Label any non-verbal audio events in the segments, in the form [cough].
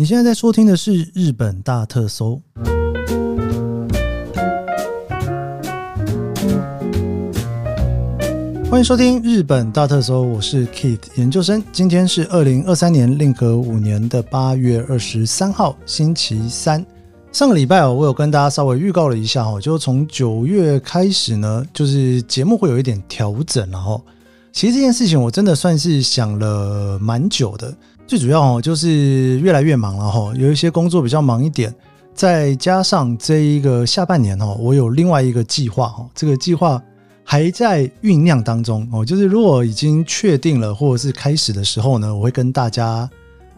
你现在在收听的是日本大特搜，欢迎收听日本大特搜，我是 Keith 研究生。今天是二零二三年令和五年的八月二十三号，星期三。上个礼拜哦，我有跟大家稍微预告了一下哦，就从九月开始呢，就是节目会有一点调整，然后其实这件事情我真的算是想了蛮久的。最主要哦，就是越来越忙了哈，有一些工作比较忙一点，再加上这一个下半年哦，我有另外一个计划哦，这个计划还在酝酿当中哦，就是如果已经确定了或者是开始的时候呢，我会跟大家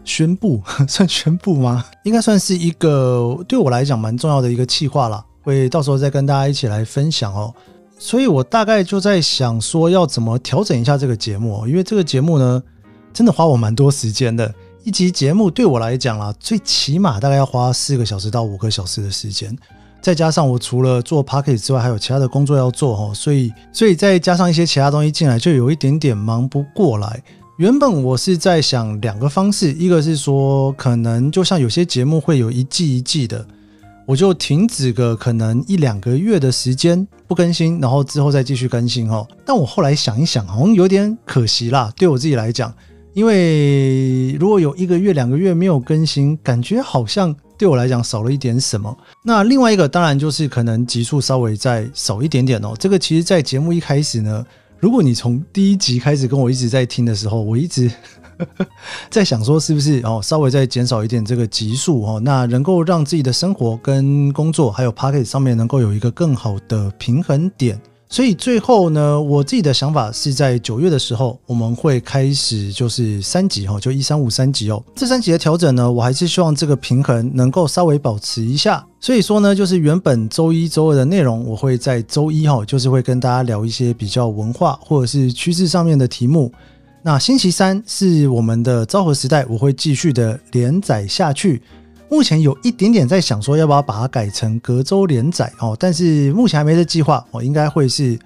宣布，[laughs] 算宣布吗？应该算是一个对我来讲蛮重要的一个计划啦，会到时候再跟大家一起来分享哦。所以我大概就在想说，要怎么调整一下这个节目，因为这个节目呢。真的花我蛮多时间的，一集节目对我来讲啦，最起码大概要花四个小时到五个小时的时间，再加上我除了做 p o c k e t 之外，还有其他的工作要做哦，所以，所以再加上一些其他东西进来，就有一点点忙不过来。原本我是在想两个方式，一个是说，可能就像有些节目会有一季一季的，我就停止个可能一两个月的时间不更新，然后之后再继续更新哦。但我后来想一想，好像有点可惜啦，对我自己来讲。因为如果有一个月、两个月没有更新，感觉好像对我来讲少了一点什么。那另外一个当然就是可能集数稍微再少一点点哦。这个其实，在节目一开始呢，如果你从第一集开始跟我一直在听的时候，我一直 [laughs] 在想说，是不是哦，稍微再减少一点这个集数哦，那能够让自己的生活跟工作还有 pocket 上面能够有一个更好的平衡点。所以最后呢，我自己的想法是在九月的时候，我们会开始就是三级哈，就一三五三级哦。这三级的调整呢，我还是希望这个平衡能够稍微保持一下。所以说呢，就是原本周一周二的内容，我会在周一哈，就是会跟大家聊一些比较文化或者是趋势上面的题目。那星期三是我们的昭和时代，我会继续的连载下去。目前有一点点在想说，要不要把它改成隔周连载哦？但是目前还没这计划哦，应该会是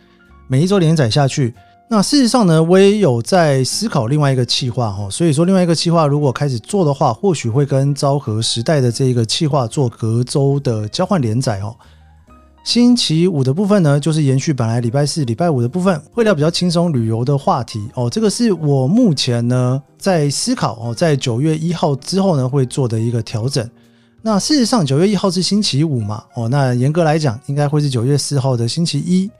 每一周连载下去。那事实上呢，我也有在思考另外一个计划哦。所以说，另外一个计划如果开始做的话，或许会跟昭和时代的这一个计划做隔周的交换连载哦。星期五的部分呢，就是延续本来礼拜四、礼拜五的部分，会聊比较轻松旅游的话题哦。这个是我目前呢在思考哦，在九月一号之后呢会做的一个调整。那事实上，九月一号是星期五嘛？哦，那严格来讲，应该会是九月四号的星期一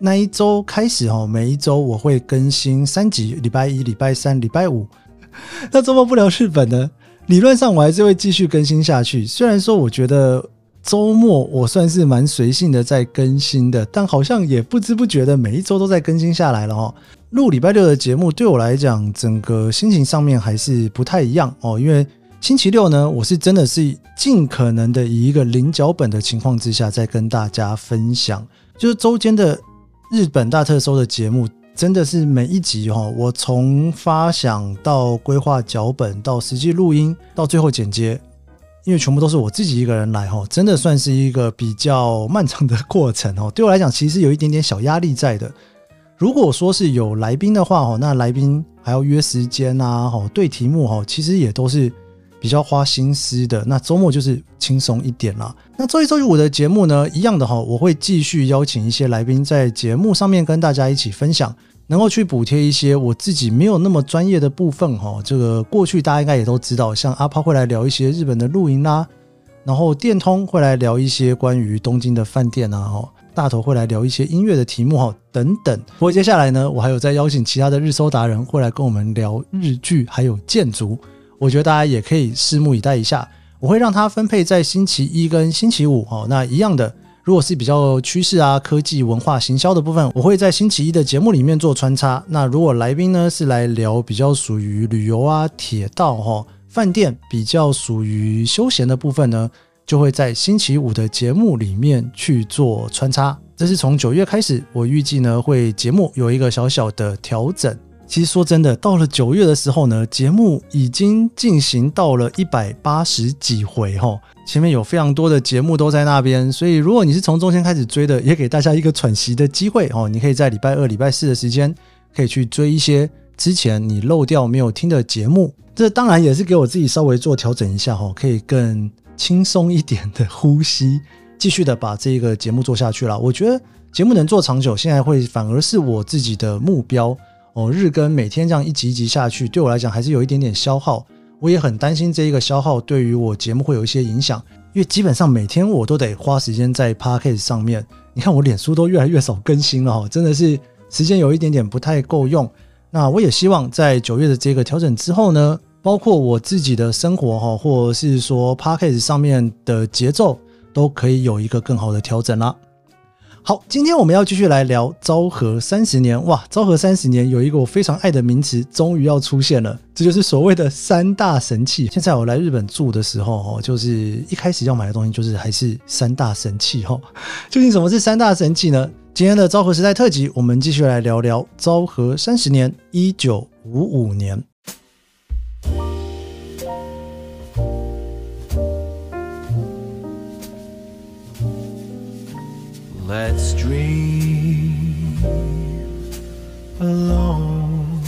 那一周开始哦。每一周我会更新三集，礼拜一、礼拜三、礼拜五。[laughs] 那周末不聊日本呢？理论上我还是会继续更新下去。虽然说我觉得。周末我算是蛮随性的在更新的，但好像也不知不觉的每一周都在更新下来了哦。录礼拜六的节目对我来讲，整个心情上面还是不太一样哦。因为星期六呢，我是真的是尽可能的以一个零脚本的情况之下，在跟大家分享，就是周间的日本大特搜的节目，真的是每一集哈，我从发想到规划脚本，到实际录音，到最后剪接。因为全部都是我自己一个人来哈，真的算是一个比较漫长的过程哦。[laughs] 对我来讲，其实有一点点小压力在的。如果说是有来宾的话哦，那来宾还要约时间啊，哈，对题目哈，其实也都是比较花心思的。那周末就是轻松一点啦。那周一、周五的节目呢，一样的哈，我会继续邀请一些来宾在节目上面跟大家一起分享。能够去补贴一些我自己没有那么专业的部分哈，这个过去大家应该也都知道，像阿抛会来聊一些日本的露营啦，然后电通会来聊一些关于东京的饭店啊，哈，大头会来聊一些音乐的题目哈，等等。不过接下来呢，我还有在邀请其他的日搜达人会来跟我们聊日剧还有建筑，我觉得大家也可以拭目以待一下。我会让它分配在星期一跟星期五哦，那一样的。如果是比较趋势啊、科技、文化、行销的部分，我会在星期一的节目里面做穿插。那如果来宾呢是来聊比较属于旅游啊、铁道哈、饭店比较属于休闲的部分呢，就会在星期五的节目里面去做穿插。这是从九月开始，我预计呢会节目有一个小小的调整。其实说真的，到了九月的时候呢，节目已经进行到了一百八十几回哈，前面有非常多的节目都在那边，所以如果你是从中间开始追的，也给大家一个喘息的机会哦。你可以在礼拜二、礼拜四的时间，可以去追一些之前你漏掉没有听的节目。这当然也是给我自己稍微做调整一下哈，可以更轻松一点的呼吸，继续的把这个节目做下去了。我觉得节目能做长久，现在会反而是我自己的目标哦。日更每天这样一集一集下去，对我来讲还是有一点点消耗。我也很担心这一个消耗对于我节目会有一些影响，因为基本上每天我都得花时间在 Podcast 上面。你看我脸书都越来越少更新了哈，真的是时间有一点点不太够用。那我也希望在九月的这个调整之后呢，包括我自己的生活哈，或者是说 Podcast 上面的节奏，都可以有一个更好的调整啦。好，今天我们要继续来聊昭和三十年。哇，昭和三十年有一个我非常爱的名词，终于要出现了，这就是所谓的三大神器。现在我来日本住的时候，哦，就是一开始要买的东西就是还是三大神器。哈，究竟什么是三大神器呢？今天的昭和时代特辑，我们继续来聊聊昭和三十年，一九五五年。Let's dream alone.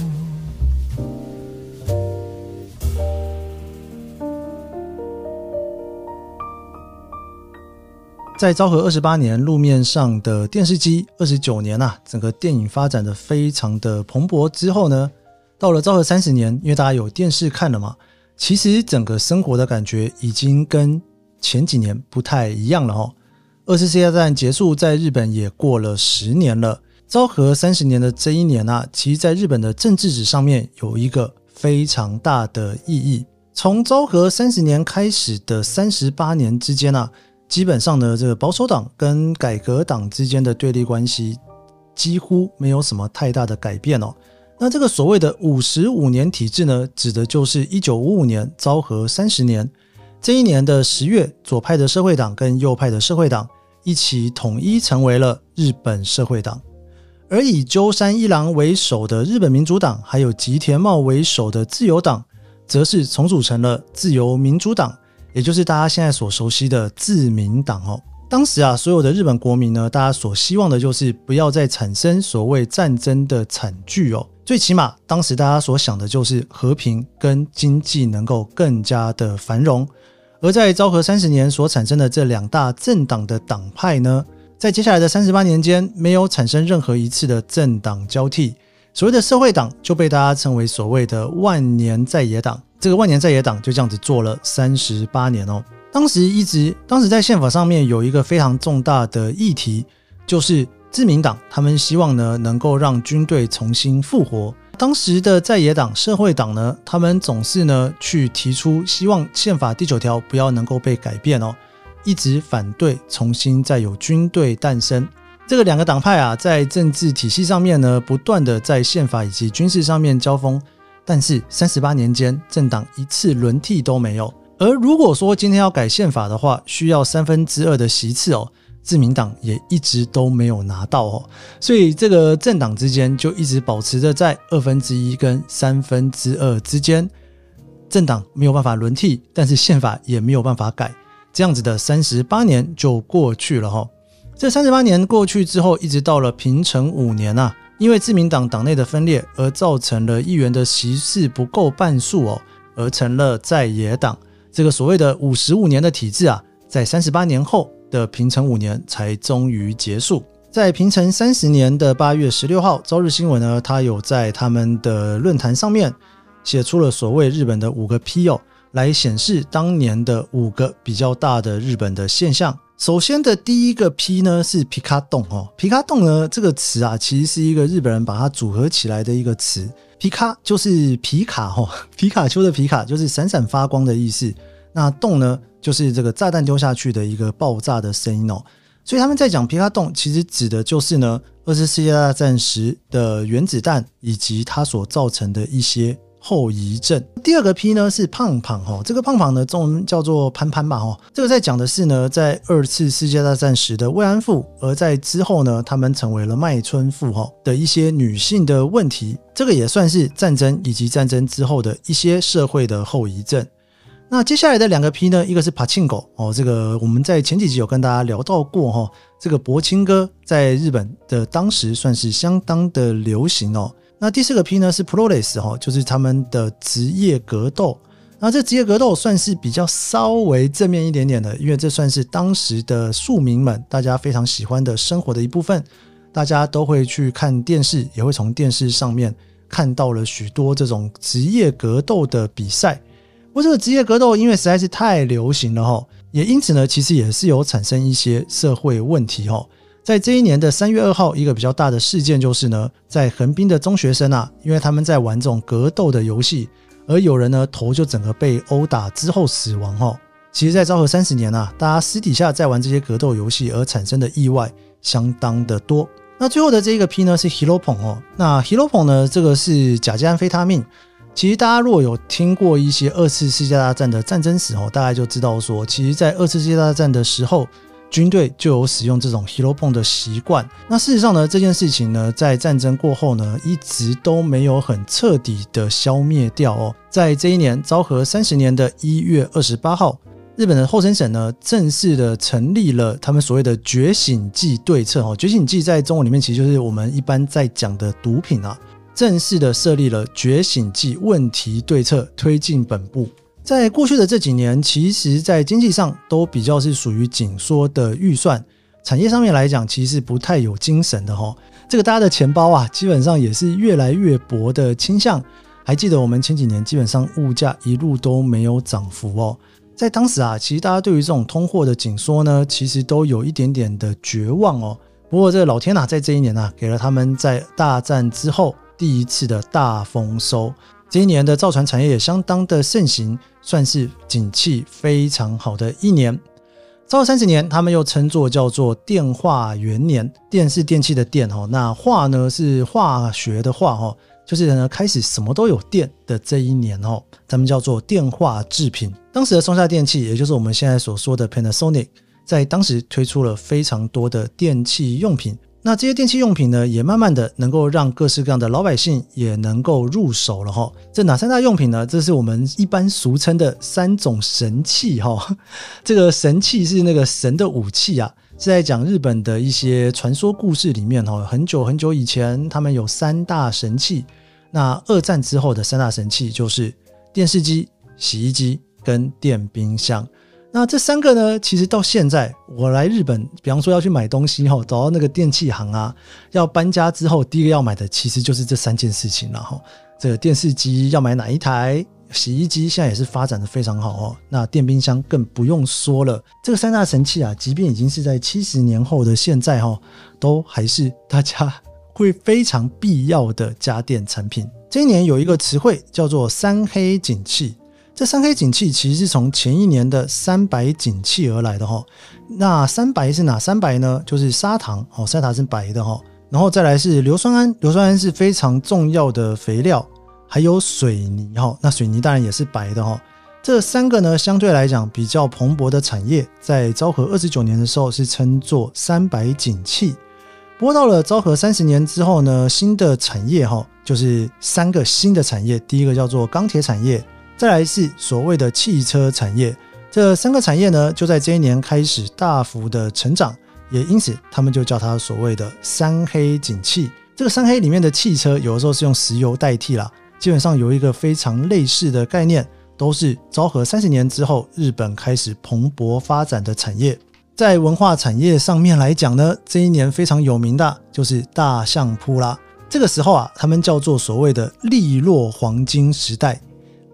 [laughs] 在昭和二十八年，路面上的电视机二十九年啊，整个电影发展的非常的蓬勃之后呢，到了昭和三十年，因为大家有电视看了嘛，其实整个生活的感觉已经跟前几年不太一样了哦。二次世界大战结束，在日本也过了十年了。昭和三十年的这一年啊，其实在日本的政治史上面有一个非常大的意义。从昭和三十年开始的三十八年之间啊，基本上呢，这个保守党跟改革党之间的对立关系几乎没有什么太大的改变哦。那这个所谓的五十五年体制呢，指的就是一九五五年昭和三十年这一年的十月，左派的社会党跟右派的社会党。一起统一成为了日本社会党，而以鸠山一郎为首的日本民主党，还有吉田茂为首的自由党，则是重组成了自由民主党，也就是大家现在所熟悉的自民党哦。当时啊，所有的日本国民呢，大家所希望的就是不要再产生所谓战争的惨剧哦。最起码，当时大家所想的就是和平跟经济能够更加的繁荣。而在昭和三十年所产生的这两大政党的党派呢，在接下来的三十八年间，没有产生任何一次的政党交替。所谓的社会党就被大家称为所谓的万年在野党。这个万年在野党就这样子做了三十八年哦。当时一直，当时在宪法上面有一个非常重大的议题，就是自民党，他们希望呢能够让军队重新复活。当时的在野党社会党呢，他们总是呢去提出希望宪法第九条不要能够被改变哦，一直反对重新再有军队诞生。这个两个党派啊，在政治体系上面呢，不断的在宪法以及军事上面交锋，但是三十八年间，政党一次轮替都没有。而如果说今天要改宪法的话，需要三分之二的席次哦。自民党也一直都没有拿到哦，所以这个政党之间就一直保持着在二分之一跟三分之二之间，政党没有办法轮替，但是宪法也没有办法改，这样子的三十八年就过去了哈。这三十八年过去之后，一直到了平成五年啊，因为自民党党内的分裂而造成了议员的席次不够半数哦，而成了在野党。这个所谓的五十五年的体制啊，在三十八年后。的平成五年才终于结束。在平成三十年的八月十六号，朝日新闻呢，他有在他们的论坛上面写出了所谓日本的五个 P 哦，来显示当年的五个比较大的日本的现象。首先的第一个 P 呢是皮卡洞哦，皮卡洞呢这个词啊，其实是一个日本人把它组合起来的一个词。皮卡就是皮卡哦，皮卡丘的皮卡就是闪闪发光的意思。那洞呢，就是这个炸弹丢下去的一个爆炸的声音哦，所以他们在讲皮卡洞，其实指的就是呢，二次世界大战时的原子弹以及它所造成的一些后遗症。第二个 P 呢是胖胖哦，这个胖胖呢中文叫做潘潘吧哦，这个在讲的是呢，在二次世界大战时的慰安妇，而在之后呢，他们成为了麦春妇哈的一些女性的问题，这个也算是战争以及战争之后的一些社会的后遗症。那接下来的两个 P 呢，一个是柏青哥哦，这个我们在前几集有跟大家聊到过哈，这个柏青哥在日本的当时算是相当的流行哦。那第四个 P 呢是 Proless 哈，就是他们的职业格斗。那这职业格斗算是比较稍微正面一点点的，因为这算是当时的庶民们大家非常喜欢的生活的一部分，大家都会去看电视，也会从电视上面看到了许多这种职业格斗的比赛。不过这个职业格斗因为实在是太流行了哈，也因此呢，其实也是有产生一些社会问题哈。在这一年的三月二号，一个比较大的事件就是呢，在横滨的中学生啊，因为他们在玩这种格斗的游戏。而有人呢，头就整个被殴打之后死亡哈。其实，在昭和三十年啊，大家私底下在玩这些格斗游戏而产生的意外相当的多。那最后的这一个 P 呢是 Hiropon 哦。那 Hiropon 呢，这个是甲基安非他命。其实大家如果有听过一些二次世界大战的战争史哦，大概就知道说，其实，在二次世界大战的时候。军队就有使用这种 hero p o n 的习惯。那事实上呢，这件事情呢，在战争过后呢，一直都没有很彻底的消灭掉哦。在这一年，昭和三十年的一月二十八号，日本的厚生省呢，正式的成立了他们所谓的觉醒剂对策哦。觉醒剂在中文里面其实就是我们一般在讲的毒品啊。正式的设立了觉醒剂问题对策，推进本部。在过去的这几年，其实，在经济上都比较是属于紧缩的预算，产业上面来讲，其实不太有精神的哈。这个大家的钱包啊，基本上也是越来越薄的倾向。还记得我们前几年，基本上物价一路都没有涨幅哦。在当时啊，其实大家对于这种通货的紧缩呢，其实都有一点点的绝望哦。不过这老天呐，在这一年啊，给了他们在大战之后第一次的大丰收。这一年的造船产业也相当的盛行，算是景气非常好的一年。昭和三十年，他们又称作叫做电化元年，电是电器的电哈，那化呢是化学的化哈，就是呢开始什么都有电的这一年哦，咱们叫做电化制品。当时的松下电器，也就是我们现在所说的 Panasonic，在当时推出了非常多的电器用品。那这些电器用品呢，也慢慢的能够让各式各样的老百姓也能够入手了哈。这哪三大用品呢？这是我们一般俗称的三种神器哈。这个神器是那个神的武器啊，是在讲日本的一些传说故事里面哈。很久很久以前，他们有三大神器。那二战之后的三大神器就是电视机、洗衣机跟电冰箱。那这三个呢，其实到现在我来日本，比方说要去买东西哈，找到那个电器行啊，要搬家之后，第一个要买的其实就是这三件事情了哈。这个电视机要买哪一台？洗衣机现在也是发展的非常好哦。那电冰箱更不用说了。这个三大神器啊，即便已经是在七十年后的现在哈，都还是大家 [laughs] 会非常必要的家电产品。今年有一个词汇叫做“三黑景气”。这三黑景气其实是从前一年的三白景气而来的哈。那三白是哪三白呢？就是砂糖哦，砂糖是白的哈。然后再来是硫酸铵，硫酸铵是非常重要的肥料，还有水泥哈。那水泥当然也是白的哈。这三个呢，相对来讲比较蓬勃的产业，在昭和二十九年的时候是称作三白景气。不过到了昭和三十年之后呢，新的产业哈，就是三个新的产业，第一个叫做钢铁产业。再来是所谓的汽车产业，这三个产业呢，就在这一年开始大幅的成长，也因此他们就叫它所谓的三黑景气。这个三黑里面的汽车，有的时候是用石油代替啦，基本上有一个非常类似的概念，都是昭和三十年之后日本开始蓬勃发展的产业。在文化产业上面来讲呢，这一年非常有名的就是大相扑啦。这个时候啊，他们叫做所谓的利落黄金时代。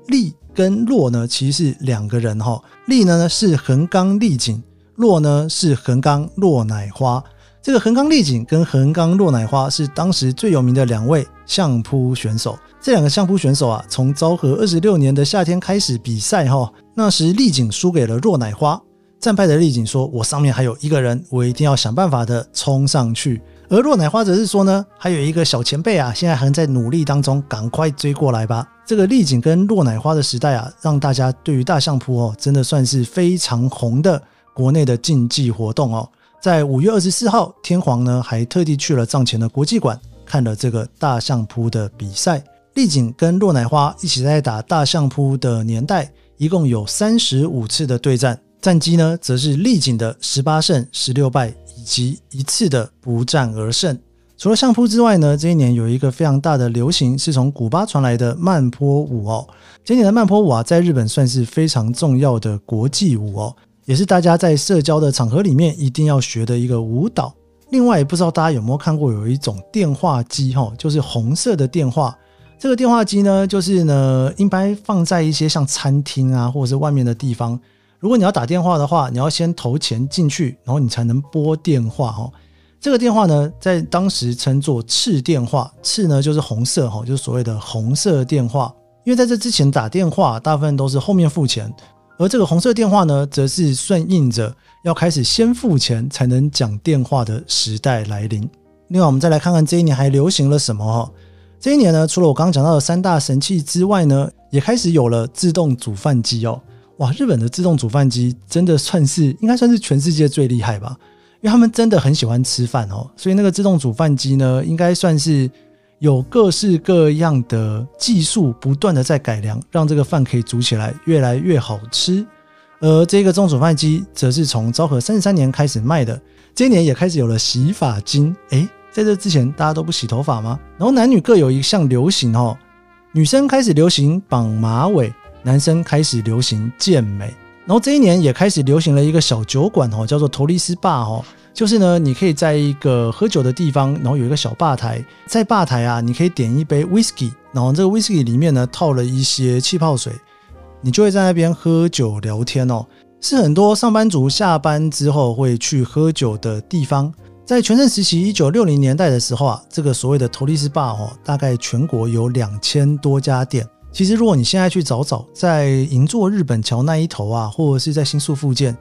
利跟落呢，其实是两个人哈。利呢是横纲丽景，落呢是横纲落乃花。这个横纲丽景跟横纲落乃花是当时最有名的两位相扑选手。这两个相扑选手啊，从昭和二十六年的夏天开始比赛哈。那时丽景输给了落乃花，战败的丽景说：“我上面还有一个人，我一定要想办法的冲上去。”而落乃花则是说呢，还有一个小前辈啊，现在还在努力当中，赶快追过来吧。这个丽景跟落乃花的时代啊，让大家对于大相扑哦，真的算是非常红的国内的竞技活动哦。在五月二十四号，天皇呢还特地去了藏前的国际馆看了这个大相扑的比赛。丽景跟落乃花一起在打大相扑的年代，一共有三十五次的对战，战绩呢则是丽景的十八胜十六败。及一次的不战而胜。除了相扑之外呢，这一年有一个非常大的流行是从古巴传来的慢坡舞哦。今年的慢坡舞啊，在日本算是非常重要的国际舞哦，也是大家在社交的场合里面一定要学的一个舞蹈。另外，不知道大家有没有看过有一种电话机哈，就是红色的电话。这个电话机呢，就是呢，应该放在一些像餐厅啊，或者是外面的地方。如果你要打电话的话，你要先投钱进去，然后你才能拨电话哦。这个电话呢，在当时称作赤电话，赤呢就是红色哈，就是所谓的红色电话。因为在这之前打电话，大部分都是后面付钱，而这个红色电话呢，则是顺应着要开始先付钱才能讲电话的时代来临。另外，我们再来看看这一年还流行了什么哈？这一年呢，除了我刚刚讲到的三大神器之外呢，也开始有了自动煮饭机哦。哇，日本的自动煮饭机真的算是应该算是全世界最厉害吧？因为他们真的很喜欢吃饭哦，所以那个自动煮饭机呢，应该算是有各式各样的技术不断的在改良，让这个饭可以煮起来越来越好吃。而这个自动煮饭机则是从昭和三十三年开始卖的，这一年也开始有了洗发精。诶，在这之前大家都不洗头发吗？然后男女各有一项流行哦，女生开始流行绑马尾，男生开始流行健美。然后这一年也开始流行了一个小酒馆哦，叫做托丽斯吧哦，就是呢，你可以在一个喝酒的地方，然后有一个小吧台，在吧台啊，你可以点一杯 whisky，然后这个 whisky 里面呢套了一些气泡水，你就会在那边喝酒聊天哦，是很多上班族下班之后会去喝酒的地方。在全盛时期，一九六零年代的时候啊，这个所谓的托丽斯吧哦，大概全国有两千多家店。其实，如果你现在去找找，在银座日本桥那一头啊，或者是在新宿附近，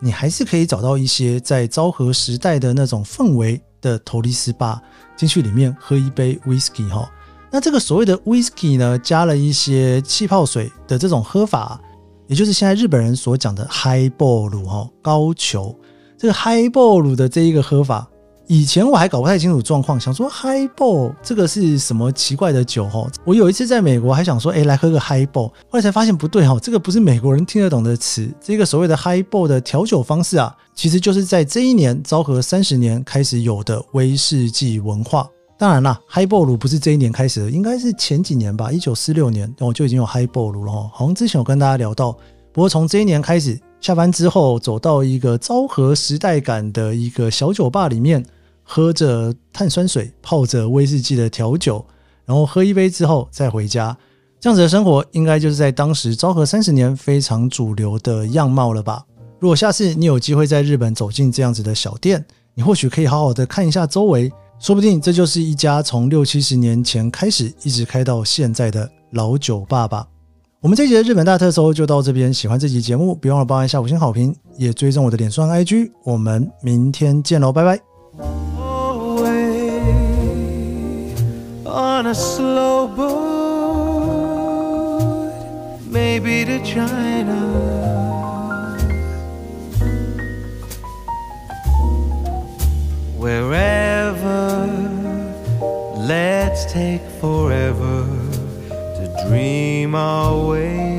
你还是可以找到一些在昭和时代的那种氛围的托丽斯吧，进去里面喝一杯 whisky 哈。那这个所谓的 whisky 呢，加了一些气泡水的这种喝法，也就是现在日本人所讲的 highball 哈，高球。这个 highball 的这一个喝法。以前我还搞不太清楚状况，想说 Highball 这个是什么奇怪的酒哈？我有一次在美国还想说，哎，来喝个 Highball，后来才发现不对哈，这个不是美国人听得懂的词。这个所谓的 Highball 的调酒方式啊，其实就是在这一年昭和三十年开始有的威士忌文化。当然啦，Highball 不是这一年开始的，应该是前几年吧，一九四六年我就已经有 Highball 了哈。好像之前有跟大家聊到，不过从这一年开始，下班之后走到一个昭和时代感的一个小酒吧里面。喝着碳酸水，泡着威士忌的调酒，然后喝一杯之后再回家，这样子的生活应该就是在当时昭和三十年非常主流的样貌了吧？如果下次你有机会在日本走进这样子的小店，你或许可以好好的看一下周围，说不定这就是一家从六七十年前开始一直开到现在的老酒吧吧。我们这一集的日本大特搜就到这边，喜欢这集节目，别忘了帮我按下五星好评，也追踪我的脸书和 IG，我们明天见喽，拜拜。On a slow boat, maybe to China. Wherever, let's take forever dream away.